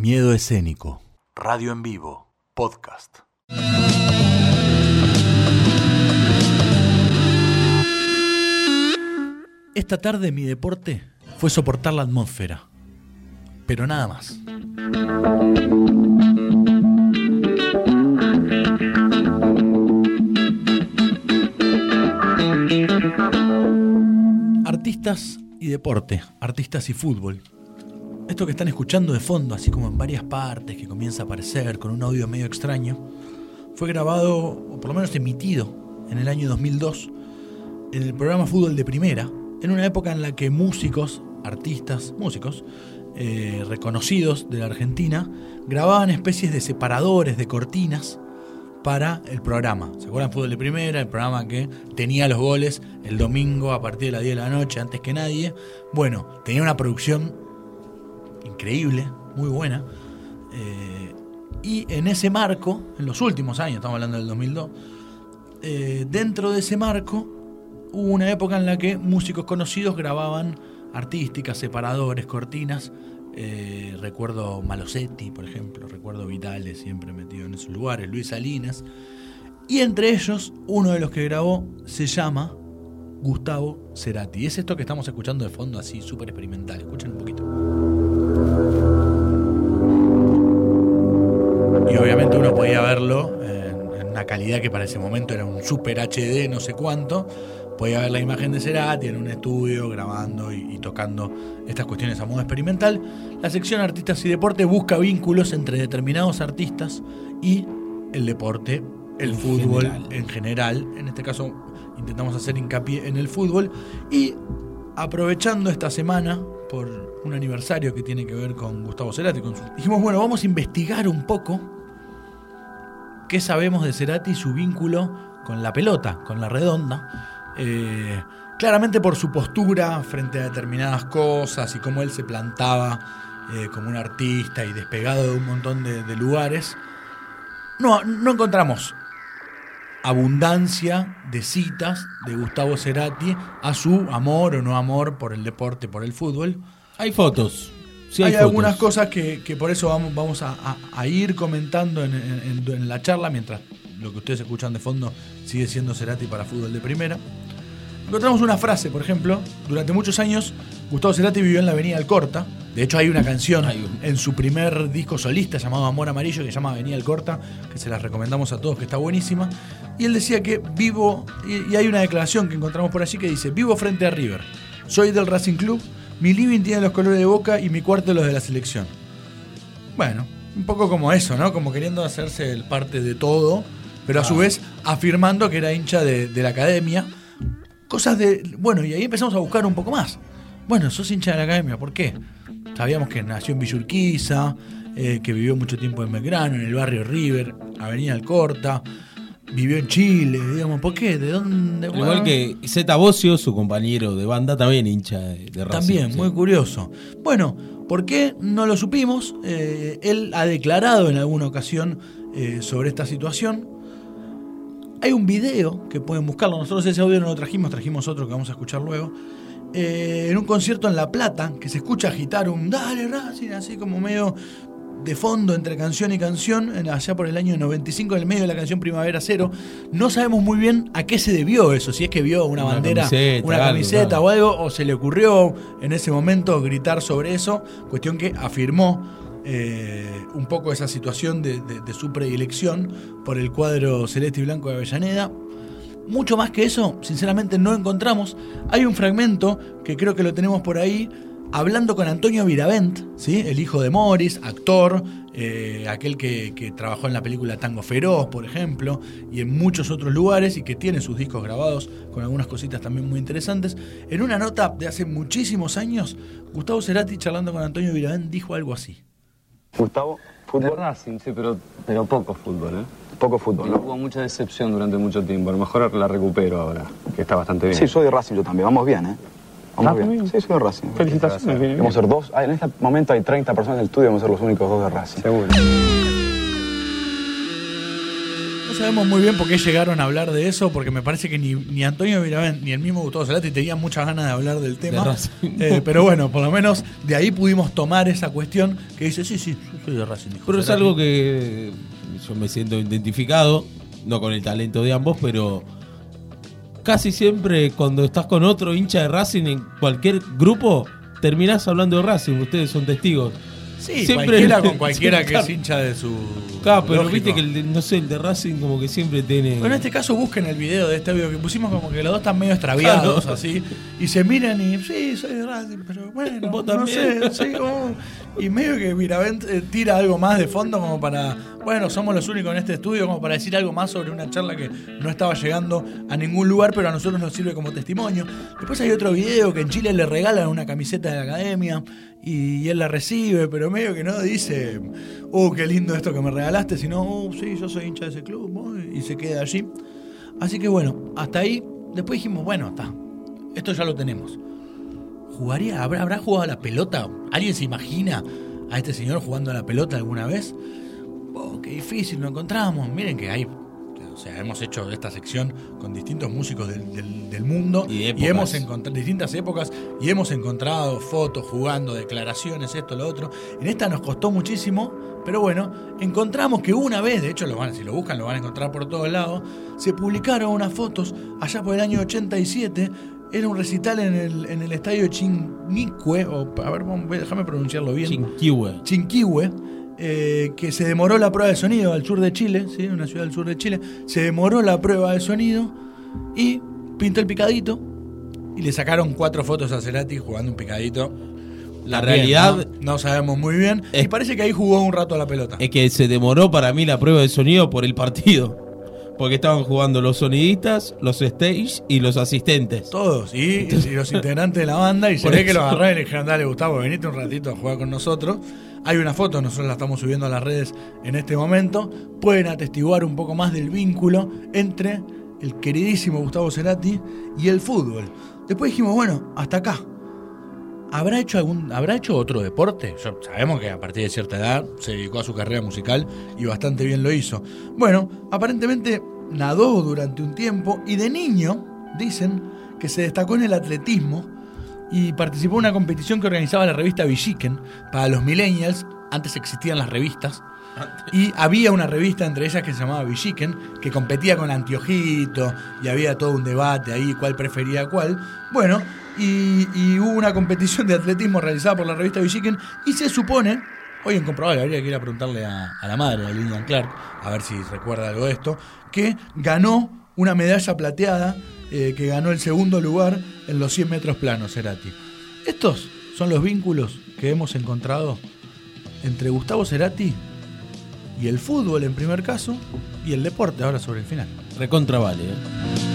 Miedo escénico. Radio en vivo. Podcast. Esta tarde mi deporte fue soportar la atmósfera. Pero nada más. Artistas y deporte, artistas y fútbol. Esto que están escuchando de fondo, así como en varias partes, que comienza a aparecer con un audio medio extraño, fue grabado, o por lo menos emitido, en el año 2002, en el programa Fútbol de Primera, en una época en la que músicos, artistas, músicos, eh, reconocidos de la Argentina, grababan especies de separadores, de cortinas, para el programa. ¿Se acuerdan Fútbol de Primera? El programa que tenía los goles el domingo a partir de las 10 de la noche, antes que nadie. Bueno, tenía una producción increíble, muy buena. Eh, y en ese marco, en los últimos años, estamos hablando del 2002, eh, dentro de ese marco hubo una época en la que músicos conocidos grababan artísticas, separadores, cortinas eh, recuerdo Malosetti, por ejemplo, recuerdo Vitales siempre metido en esos lugares, Luis Salinas. Y entre ellos, uno de los que grabó se llama Gustavo Cerati. Es esto que estamos escuchando de fondo, así súper experimental. Escuchen un poquito. Y obviamente uno podía verlo en, en una calidad que para ese momento era un super HD, no sé cuánto podía ver la imagen de Cerati en un estudio grabando y, tocando estas cuestiones a modo experimental. La sección Artistas y Deporte busca vínculos entre determinados artistas y el deporte, el fútbol en general. En este caso intentamos hacer hincapié en el fútbol y aprovechando esta semana por un aniversario que tiene que ver con Gustavo Cerati, dijimos, bueno, vamos a investigar un poco qué sabemos de Cerati y su vínculo con la pelota, con la redonda eh, claramente por su postura frente a determinadas cosas y cómo él se plantaba eh, como un artista y despegado de un montón de, lugares, no, no encontramos abundancia de citas de Gustavo Cerati a su amor o no amor por el deporte, por el fútbol. Hay fotos. Hay, algunas cosas que, por eso vamos, vamos a, ir comentando en, en, la charla, mientras lo que ustedes escuchan de fondo sigue siendo Cerati para fútbol de primera. Encontramos una frase, por ejemplo, durante muchos años Gustavo Cerati vivió en la Avenida Alcorta. De hecho, hay una canción en su primer disco solista llamado Amor Amarillo que se llama Avenida Alcorta, que se las recomendamos a todos, que está buenísima. Y él decía que vivo, y hay una declaración que encontramos por allí que dice, vivo frente a River, soy del Racing Club, mi living tiene los colores de boca y mi cuarto los de la selección. Bueno, un poco como eso, ¿no? Como queriendo hacerse el parte de todo, pero a su vez afirmando que era hincha de la academia cosas de. Bueno, y ahí empezamos a buscar un poco más. Bueno, sos hincha de la academia, ¿por qué? Sabíamos que nació en Villurquiza, eh, que vivió mucho tiempo en Belgrano, en el barrio River, Avenida Alcorta, vivió en Chile, digamos, ¿por qué? ¿De dónde? Igual que Zeta Bocio, su compañero de banda, también hincha de, Racing. También, muy curioso. Bueno, ¿por qué no lo supimos? Eh, él ha declarado en alguna ocasión eh, sobre esta situación hay un video que pueden buscarlo. Nosotros ese audio no lo trajimos, trajimos otro que vamos a escuchar luego. Eh, en un concierto en La Plata, que se escucha agitar un Dale Racing, así como medio de fondo entre canción y canción, allá por el año 95, en el medio de la canción Primavera Cero. No sabemos muy bien a qué se debió eso, si es que vio una, bandera, una camiseta o algo, o se le ocurrió en ese momento gritar sobre eso, cuestión que afirmó eh, un poco esa situación de, su predilección por el cuadro celeste y blanco de Avellaneda. Mucho más que eso, sinceramente no encontramos. Hay un fragmento que creo que lo tenemos por ahí, hablando con Antonio Viravent, ¿sí? el hijo de Morris, actor, eh, aquel que, que, trabajó en la película Tango Feroz, por ejemplo, y en muchos otros lugares, y que tiene sus discos grabados con algunas cositas también muy interesantes. En una nota de hace muchísimos años, Gustavo Cerati, charlando con Antonio Viravent, dijo algo así. Gustavo, fútbol. Racing, sí, pero, pero poco fútbol, ¿eh? Poco fútbol. Hubo mucha decepción durante mucho tiempo. A lo mejor la recupero ahora, que está bastante bien. Sí, soy de Racing yo también. Vamos bien, ¿eh? ¿Ah, bien. Sí, soy de Racing. Felicitaciones. Vamos a ser dos. Ah, en este momento hay 30 personas en el estudio, vamos a ser los únicos dos de Racing. Seguro. sabemos muy bien por qué llegaron a hablar de eso, porque me parece que ni, ni Antonio Viravent ni el mismo Gustavo Cerati tenían muchas ganas de hablar del tema. Eh, pero bueno, por lo menos de ahí pudimos tomar esa cuestión que dice, sí, sí, yo soy de Racing. dijo Pero es algo que yo me siento identificado, no con el talento de ambos, pero casi siempre cuando estás con otro hincha de Racing en cualquier grupo, terminás hablando de Racing, ustedes son testigos. Sí, Siempre- cualquiera con cualquiera que es hincha de su. Claro, pero lógico. viste que el de, no sé, el de Racing como que siempre tiene... En este caso busquen el video de este video que pusimos como que los dos están medio extraviados Claro. así y se miran y sí, soy de Racing, pero bueno, Vos no sé, sí, oh. y medio que Miravent eh, tira algo más de fondo como para, bueno, somos los únicos en este estudio como para decir algo más sobre una charla que no estaba llegando a ningún lugar, pero a nosotros nos sirve como testimonio. Después hay otro video que en Chile le regalan una camiseta de la academia y él la recibe, pero medio que no dice, oh, qué lindo esto que me regalaste, sino, oh, sí, yo soy hincha de ese club, y se queda allí. Así que bueno, hasta ahí, después dijimos, bueno, está, esto ya lo tenemos. ¿Jugaría? ¿Habrá, ¿Habrá jugado a la pelota? ¿Alguien se imagina a este señor jugando a la pelota alguna vez? Qué difícil, lo encontramos. Miren que hay. O sea, hemos hecho esta sección con distintos músicos del, del- del mundo Y hemos encontrado distintas épocas y hemos encontrado fotos jugando, declaraciones, esto, lo otro. En esta nos costó muchísimo, pero bueno, encontramos que una vez, de hecho, lo van, si lo buscan lo van a encontrar por todos lados, se publicaron unas fotos allá por el año 87. Era un recital en el, en el estadio Chinquihue, o a ver, déjame pronunciarlo bien. Chinquihue. Chinquihue, eh, que se demoró la prueba de sonido al sur de Chile, ¿sí? una ciudad del sur de Chile, se demoró la prueba de sonido y pintó el picadito y le sacaron cuatro fotos a Cerati jugando un picadito. La También, realidad ¿no? No sabemos muy bien. Es- y parece que ahí jugó un rato a la pelota. es que se demoró para mí la prueba de sonido por el partido. Porque estaban jugando los sonidistas, los stage y los asistentes. Todos, y, y los integrantes de la banda, y se Por ve que eso. los agarraron y le dijeron, dale Gustavo, venite un ratito a jugar con nosotros. Hay una foto, nosotros la estamos subiendo a las redes en este momento. Pueden atestiguar un poco más del vínculo entre el queridísimo Gustavo Cerati y el fútbol. Después dijimos, bueno, hasta acá. ¿Habrá hecho algún, habrá hecho otro deporte? Yo- sabemos que a partir de cierta edad se dedicó a su carrera musical y bastante bien lo hizo. Bueno, aparentemente nadó durante un tiempo y de niño dicen que se destacó en el atletismo y participó en una competición que organizaba la revista Villiquen para los millennials. Antes existían las revistas. Y había una revista entre ellas que se llamaba Villiquen, que competía con Antiojito, y había todo un debate ahí, cuál prefería cuál. Bueno, y, hubo una competición de atletismo realizada por la revista Villiquen, y se supone, hoy en comprobable, habría que ir a preguntarle a, la madre, a Lilian Clark, a ver si recuerda algo de esto, que ganó una medalla plateada, eh, que ganó el segundo lugar en los 100 metros planos, Cerati. Estos son los vínculos que hemos encontrado entre Gustavo Cerati y el fútbol en primer caso y el deporte ahora sobre el final. Recontra vale, ¿eh?